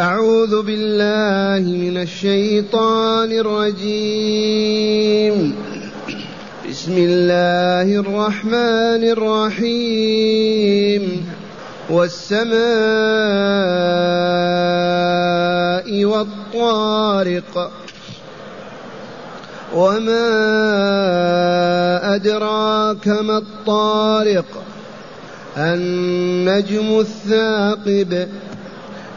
أعوذ بالله من الشيطان الرجيم. بسم الله الرحمن الرحيم. والسماء والطارق. وما أدراك ما الطارق. النجم الثاقب.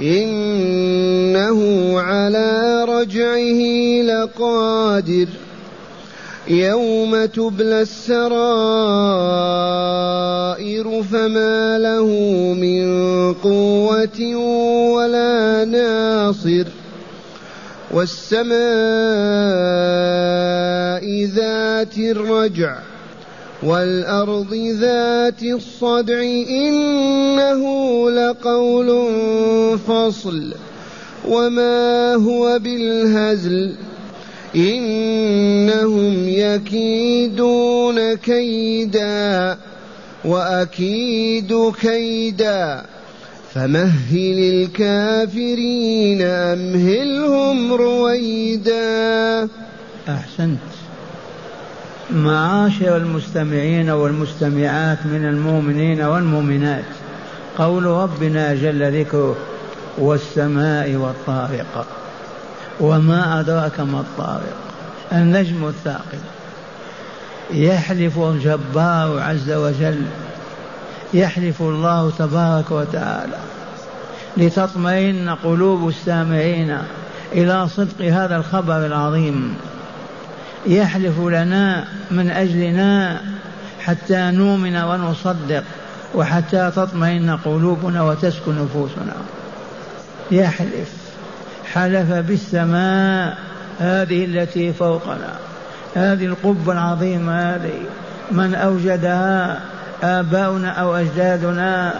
إنه على رجعه لقادر يوم تبلى السرائر فما له من قوة ولا ناصر والسماء ذات الرجع والأرض ذات الصدع إنه لقول فصل وما هو بالهزل إنهم يكيدون كيدا وأكيد كيدا فمهل الكافرين أمهلهم رويدا أحسنت. معاشر المستمعين والمستمعات من المؤمنين والمؤمنات. قول ربنا جل ذكره والسماء والطارق وما أدراك ما الطارق. النجم الثاقب. يحلف الجبار عز وجل. يحلف الله تبارك وتعالى. لتطمئن قلوب السامعين إلى صدق هذا الخبر العظيم. يحلف لنا من أجلنا حتى نؤمن ونصدق وحتى تطمئن قلوبنا وتسكن نفوسنا. يحلف. حلف بالسماء هذه التي فوقنا. هذه القبة العظيمة هذه. من أوجدها آباؤنا أو أجدادنا.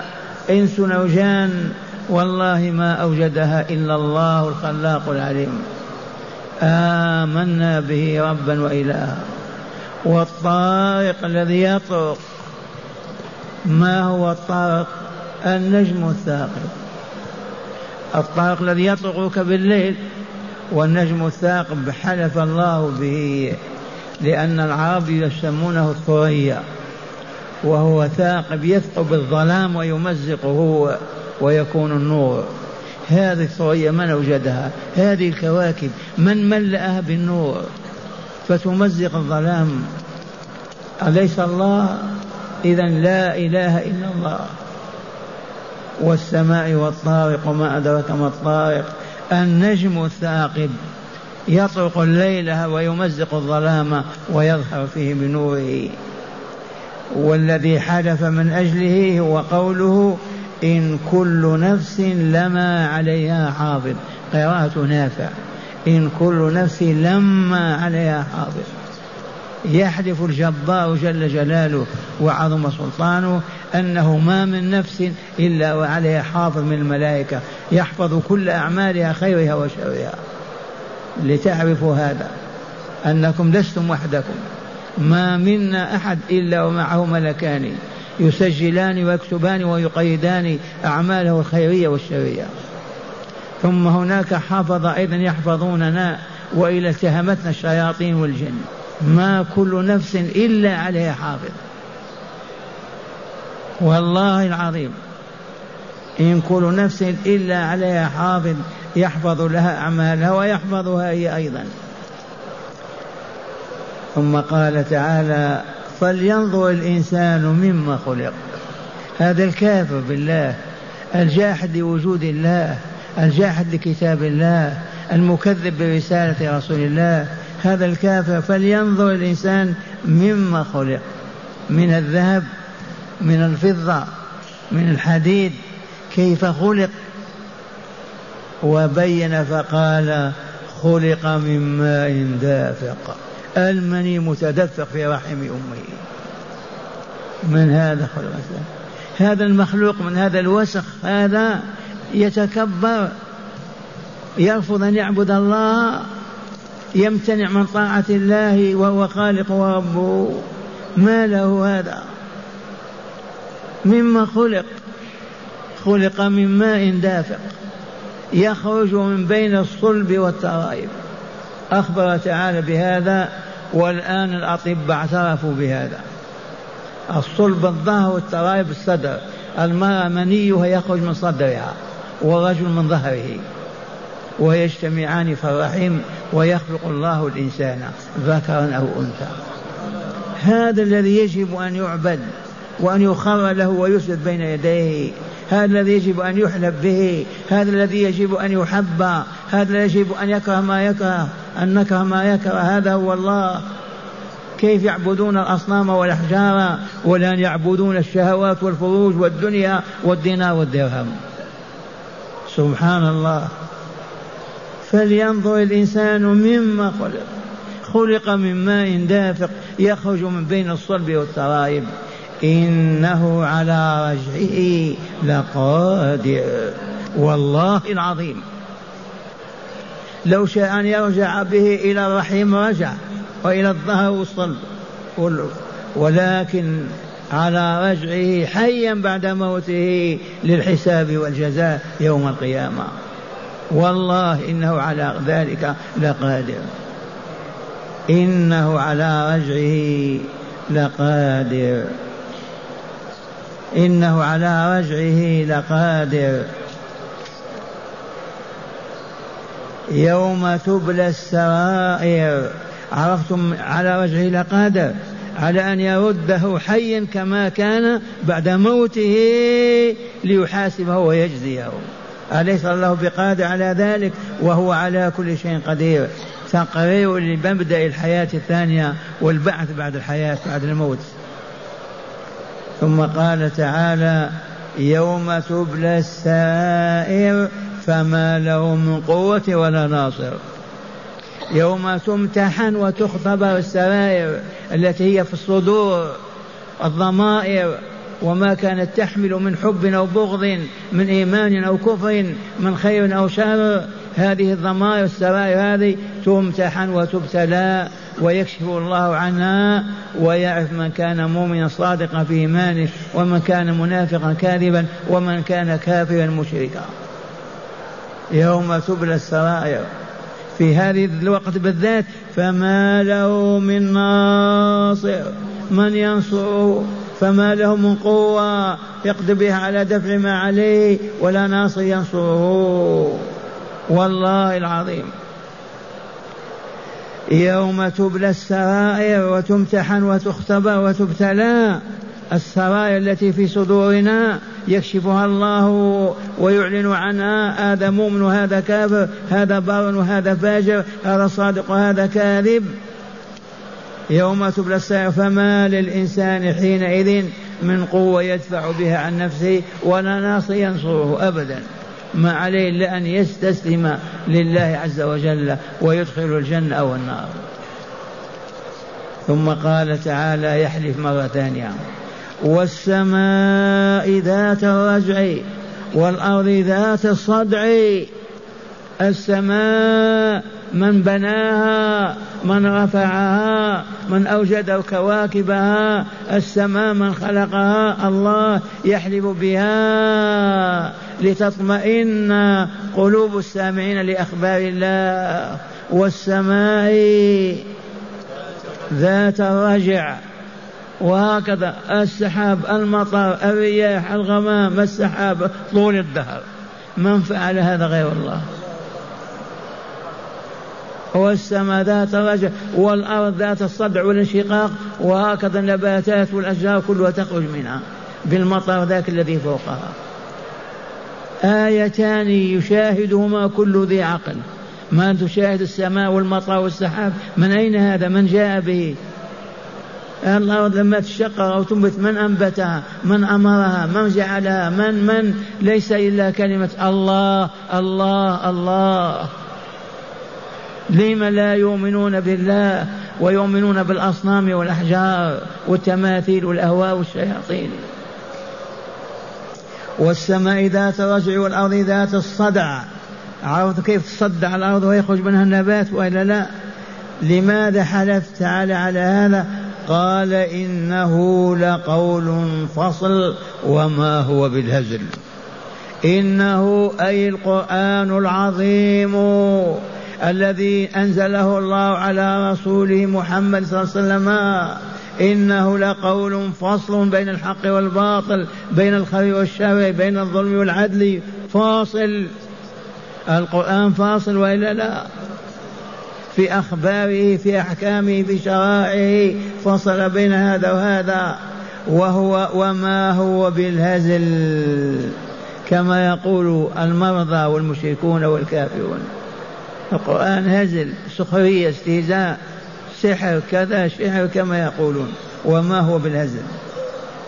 إنس أو جان. والله ما أوجدها إلا الله الخلاق العليم. آمنا به ربا وإلها. والطارق الذي يطرق. ما هو الطارق؟ النجم الثاقب. الطارق الذي يطرقك بالليل والنجم الثاقب حلف الله به لأن العرب يسمونه الثريا. وهو ثاقب يثقب الظلام ويمزقه ويكون النور. هذه الثريا من أوجدها؟ هذه الكواكب. من ملأها بالنور؟ فتمزق الظلام. أليس الله؟ إذا لا إله إلا الله. والسماء والطارق وما أدرك ما الطارق. النجم الثاقب. يطرق الليل ويمزق الظلام ويظهر فيه بنوره. والذي حدث من أجله هو قوله إن كل نفس لما عليها حافظ. قراءة نافع. إن كل نفس لما عليها حافظ. يحلف الجبار جل جلاله وعظم سلطانه أنه ما من نفس إلا وعليها حافظ من الملائكة. يحفظ كل أعمالها خيرها وشرها. لتعرفوا هذا. أنكم لستم وحدكم. ما منا أحد إلا ومعه ملكان. يسجلان ويكتبان ويقيدان أعماله الخيرية والشرية. ثم هناك حفظ أيضا يحفظوننا وإلى اتهمتنا الشياطين والجن. ما كل نفس إلا عليها حافظ. والله العظيم. إن كل نفس إلا عليها حافظ يحفظ لها أعمالها ويحفظها هي أيضا. ثم قال تعالى فلينظر الإنسان مما خلق. هذا الكافر بالله الجاحد لوجود الله الجاحد لكتاب الله المكذب برسالة رسول الله. هذا الكافر فلينظر الإنسان مما خلق. من الذهب من الفضة من الحديد كيف خلق؟ وبين فقال خلق من ماء دافق. المني متدفق في رحم أمه من هذا خلق هذا المخلوق من هذا الوسخ هذا يتكبر يرفض أن يعبد الله يمتنع من طاعة الله وهو خالق وربه. ما له هذا؟ مما خلق. خلق من ماء دافق. يخرج من بين الصلب والترائب. أخبر تعالى بهذا والآن الأطباء اعترفوا بهذا. الصلب الظهر والترائب الصدر المرأة منيها يخرج من صدرها والرجل من ظهره. ويجتمعان في الرحم ويخلق الله الإنسان ذكرا أو أنثى. هذا الذي يجب أن يعبد وأن يخر له ويسجد بين يديه. هذا الذي يجب أن يحلب به. هذا الذي يجب أن يحب. هذا الذي يجب أن يكره ما يكره. أن نكره ما يكره هذا هو الله. كيف يعبدون الأصنام والأحجار ولا يعبدون الشهوات والفروج والدنيا والدينار والدرهم؟ سبحان الله. فلينظر الإنسان مما خلق. خلق من ماء دافق يخرج من بين الصلب والترائب. إنه على رجعه لقادر. والله العظيم. لو شاء أن يرجع به إلى الرحيم رجع وإلى الظهر والصلب. ولكن على رجعه حيا بعد موته للحساب والجزاء يوم القيامة. والله إنه على ذلك لقادر. إنه على رجعه لقادر. إنه على رجعه لقادر. يوم تبلى السرائر. عرفتم على وجهه لقادر على أن يرده حيا كما كان بعد موته ليحاسبه ويجزيه. أليس الله بقادر على ذلك؟ وهو على كل شيء قدير. تقرير لمبدأ الحياة الثانية والبعث بعد الحياة بعد الموت. ثم قال تعالى يوم تبلى السائر فما له من قوة ولا ناصر. يوم تمتحن وتختبر السرائر التي هي في الصدور الضمائر وما كانت تحمل من حب أو بغض من إيمان أو كفر من خير أو شر هذه الضمائر السرائر هذه تمتحن وتبتلى ويكشف الله عنها ويعرف من كان مؤمنا صادقا في إيمانه ومن كان منافقا كاذبا ومن كان كافرا مشركا. يوم تبلى السرائر في هذه الوقت بالذات فما له من ناصر من ينصره فما له من قوة. يقدر بها على دفع ما عليه ولا ناصر ينصره والله العظيم. يوم تبلى السرائر وتمتحن وتختبر وتبتلى السرائر التي في صدورنا يكشفها الله ويعلن عنها هذا مؤمن وهذا كافر هذا بار وهذا فاجر هذا صادق وهذا كاذب. يوم تبلى السرائر فما للإنسان حينئذ من قوة يدفع بها عن نفسه ولا ناصر ينصره أبدا. ما عليه إلا أن يستسلم لله عز وجل ويدخل الجنة أو النار ثم قال تعالى يحلف مرة ثانية والسماء ذات الرجع والأرض ذات الصدع. السماء من بناها من رفعها من أوجد كواكبها. السماء من خلقها الله يحلف بها. لتطمئن قلوب السامعين لأخبار الله. والسماء ذات الرجع. وهكذا السحاب المطر الرياح الغمام السحاب طول الدهر. من فعل هذا غير الله؟ والسماء ذات الرجع والأرض ذات الصدع والانشقاق وهكذا النباتات والأشجار كلها تخرج منها بالمطر ذاك الذي فوقها. آيتان يشاهدهما كل ذي عقل. ما تشاهد السماء والمطر والسحاب؟ من أين هذا؟ من جاء به؟ الأرض لما تشقق أو تنبت من أنبتها من أمرها من جعلها من من؟ ليس إلا كلمة الله الله الله. لم لا يؤمنون بالله ويؤمنون بالأصنام والأحجار والتماثيل والأهواء والشياطين. والسماء ذات الرجع والأرض ذات الصدع. عرفت كيف تصدع الأرض ويخرج منها النبات وإلا لا؟ لماذا حلفت تعالى على هذا؟ قال إنه لقول فصل وما هو بالهزل. إنه أي القرآن العظيم الذي أنزله الله على رسوله محمد صلى الله عليه وسلم إنه لقول فصل بين الحق والباطل بين الخير والشر بين الظلم والعدل فاصل. القرآن فاصل وإلا لا؟ في أخباره في أحكامه في شرائعه فصل بين هذا وهذا. وهو وما هو بالهزل كما يقول المرضى والمشركون والكافرون. القرآن هزل سخرية استهزاء سحر كذا شعر كما يقولون. وما هو بالهزل؟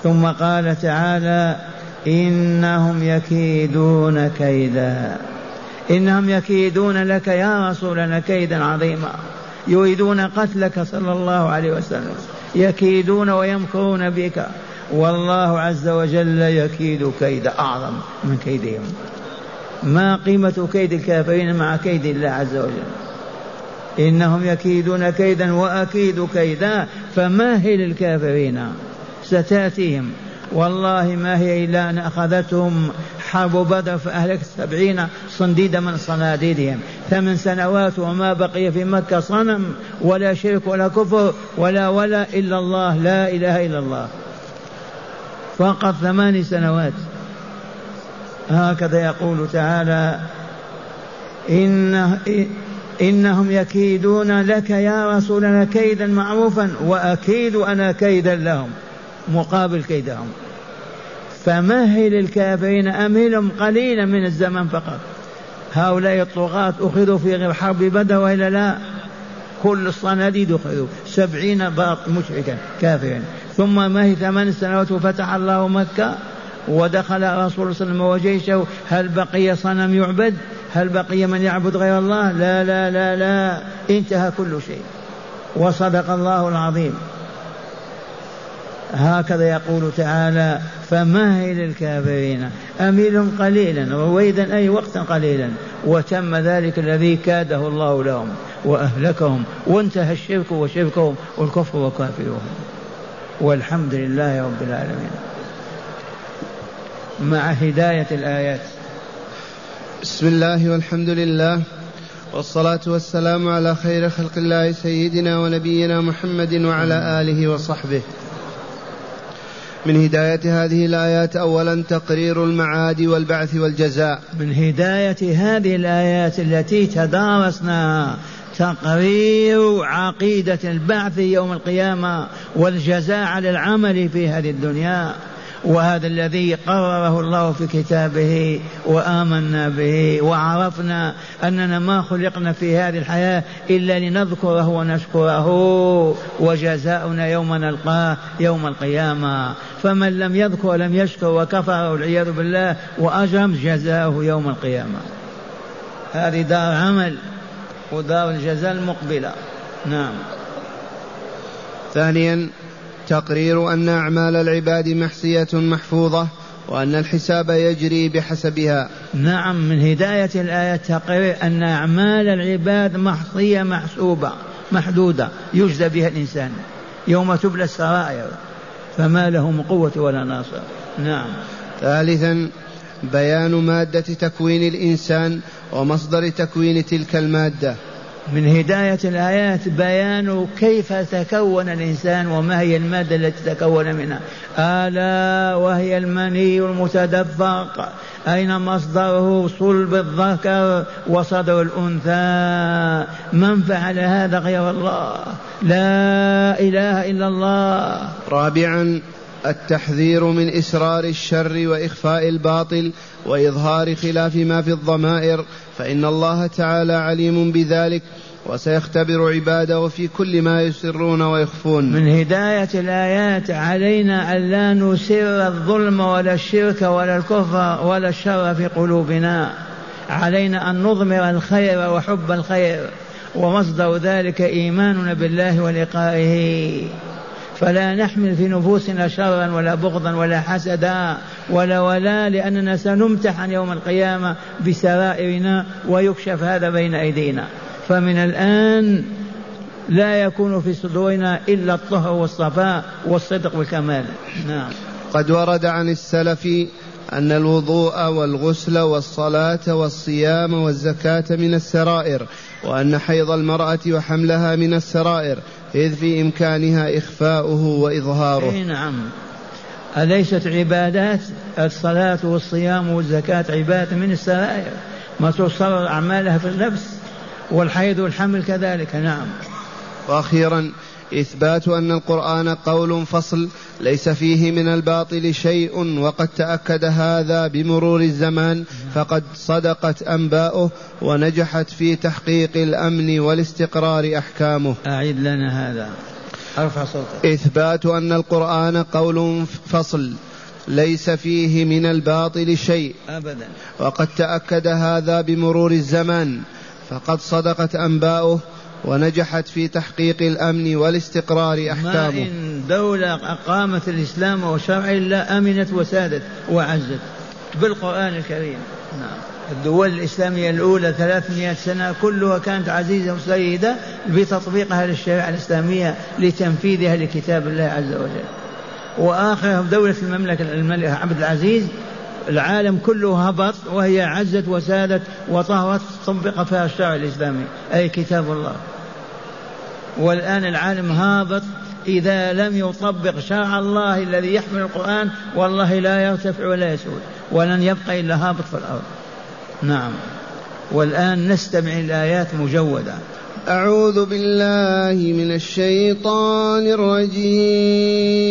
ثم قال تعالى إنهم يكيدون كيدا. إنهم يكيدون لك يا رسولنا كيدا عظيما. يريدون قتلك صلى الله عليه وسلم. يكيدون ويمكرون بك. والله عز وجل يكيد كيد أعظم من كيدهم. ما قيمة كيد الكافرين مع كيد الله عز وجل؟ إنهم يكيدون كيدا وأكيد كيدا. فماهل الكافرين؟ ستأتيهم. والله ما هي إلا أن أخذتهم حرب بدر فأهلكت سبعين صنديدا من صناديدهم. ثمان سنوات وما بقي في مكة صنم ولا شرك ولا كفر ولا ولا إلا الله لا إله إلا الله. فقط ثمان سنوات. هكذا يقول تعالى إن إنهم يكيدون لك يا رسولنا كيدا معروفا وأكيد أنا كيدا لهم. مقابل كيدهم. فمهل الكافرين أمهلهم قليلا من الزمن فقط. هؤلاء الطغاة أخذوا في حرب بدر وإلا لا. كل الصناديد أخذوا. سبعين باط مشركا كافرا ثم ما هي ثمان سنوات وفتح الله مكة ودخل رسول الله صلى الله عليه وسلم وجيشه. هل بقي صنم يعبد؟ هل بقي من يعبد غير الله؟ لا لا لا لا. انتهى كل شيء. وصدق الله العظيم. هكذا يقول تعالى فمهل الكافرين أميلهم قليلا رويدا أي وقتا قليلا. وتم ذلك الذي كاده الله لهم وأهلكهم وانتهى الشرك وشركهم والكفر وكافرهم. والحمد لله رب العالمين. مع هداية الآيات. بسم الله والحمد لله والصلاة والسلام على خير خلق الله سيدنا ونبينا محمد وعلى آله وصحبه. من هداية هذه الآيات أولا تقرير المعاد والبعث والجزاء. من هداية هذه الآيات التي تدارسناها تقرير عقيدة البعث يوم القيامة والجزاء على العمل في هذه الدنيا. وهذا الذي قرره الله في كتابه وآمنا به وعرفنا أننا ما خلقنا في هذه الحياة إلا لنذكره ونشكره وجزاؤنا يوم نلقاه يوم القيامة. فمن لم يذكر لم يشكر وكفر والعياذ بالله وأجرم جزاؤه يوم القيامة. هذه دار عمل ودار الجزاء المقبلة. نعم. ثانيا تقرير أن أعمال العباد محصية محفوظة وأن الحساب يجري بحسبها. نعم من هداية الآية تقرير أن أعمال العباد محصية محسوبة محدودة يجزى بها الإنسان يوم تبلى السرائر فما له من قوة ولا ناصر. نعم. ثالثا بيان مادة تكوين الإنسان ومصدر تكوين تلك المادة. من هداية الآيات بيان كيف تكون الإنسان وما هي المادة التي تكون منها. ألا وهي المني المتدفق. أين مصدره؟ صلب الذكر وصدر الأنثى. من فعل هذا غير الله؟ لا إله إلا الله. رابعا التحذير من إسرار الشر وإخفاء الباطل وإظهار خلاف ما في الضمائر فإن الله تعالى عليم بذلك وسيختبر عباده في كل ما يسرون ويخفون. من هداية الآيات علينا أن لا نسر الظلم ولا الشرك ولا الكفر ولا الشر في قلوبنا. علينا أن نضمر الخير وحب الخير ومصدر ذلك إيماننا بالله ولقائه. فلا نحمل في نفوسنا شرا ولا بغضا ولا حسدا ولا ولا لأننا سنمتحن يوم القيامة بسرائرنا ويكشف هذا بين أيدينا. فمن الآن لا يكون في صدورنا إلا الطهر والصفاء والصدق والكمال. نعم. قد ورد عن السلف أن الوضوء والغسل والصلاة والصيام والزكاة من السرائر وأن حيض المرأة وحملها من السرائر. إذ في إمكانها إخفاؤه وإظهاره. أي نعم. أليست عبادات الصلاة والصيام والزكاة عبادة من السرائر؟ ما توصل أعمالها في النفس والحيض والحمل كذلك. نعم. وأخيرا إثبات أن القرآن قول فصل ليس فيه من الباطل شيء وقد تأكد هذا بمرور الزمان فقد صدقت أنباؤه ونجحت في تحقيق الأمن والاستقرار أحكامه. أعد لنا هذا. أرفع صوتك. إثبات أن القرآن قول فصل ليس فيه من الباطل شيء أبدا. وقد تأكد هذا بمرور الزمان فقد صدقت أنباؤه ونجحت في تحقيق الأمن والاستقرار أحكامه. ما إن دولة أقامت الإسلام وشرع الله أمنت وسادت وعزت. بالقرآن الكريم. نعم. الدول الإسلامية الأولى 300 سنة كلها كانت عزيزة وسيدة بتطبيقها للشريعة الإسلامية لتنفيذها لكتاب الله عز وجل. وآخرها دولة المملكة الملك عبد العزيز العالم كله هبط وهي عزت وسادت وطهرت طبق فيها الشرع الإسلامي أي كتاب الله. والآن العالم هابط إذا لم يطبق شرع الله الذي يحمل القرآن والله لا يرتفع ولا يسود ولن يبقى إلا هابط في الأرض. نعم. والآن نستمع الآيات مجودة. أعوذ بالله من الشيطان الرجيم.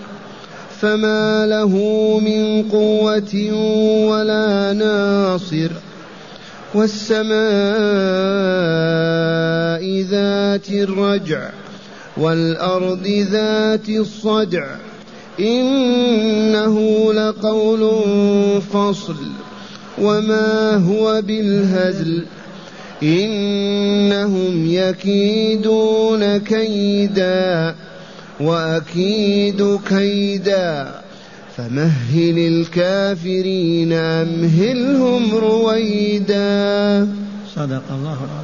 فما له من قوة ولا ناصر والسماء ذات الرجع والأرض ذات الصدع إنه لقول فصل وما هو بالهزل إنهم يكيدون كيدا وأكيد كيدا. فمهل الكافرين أمهلهم رويدا. صدق الله العظيم.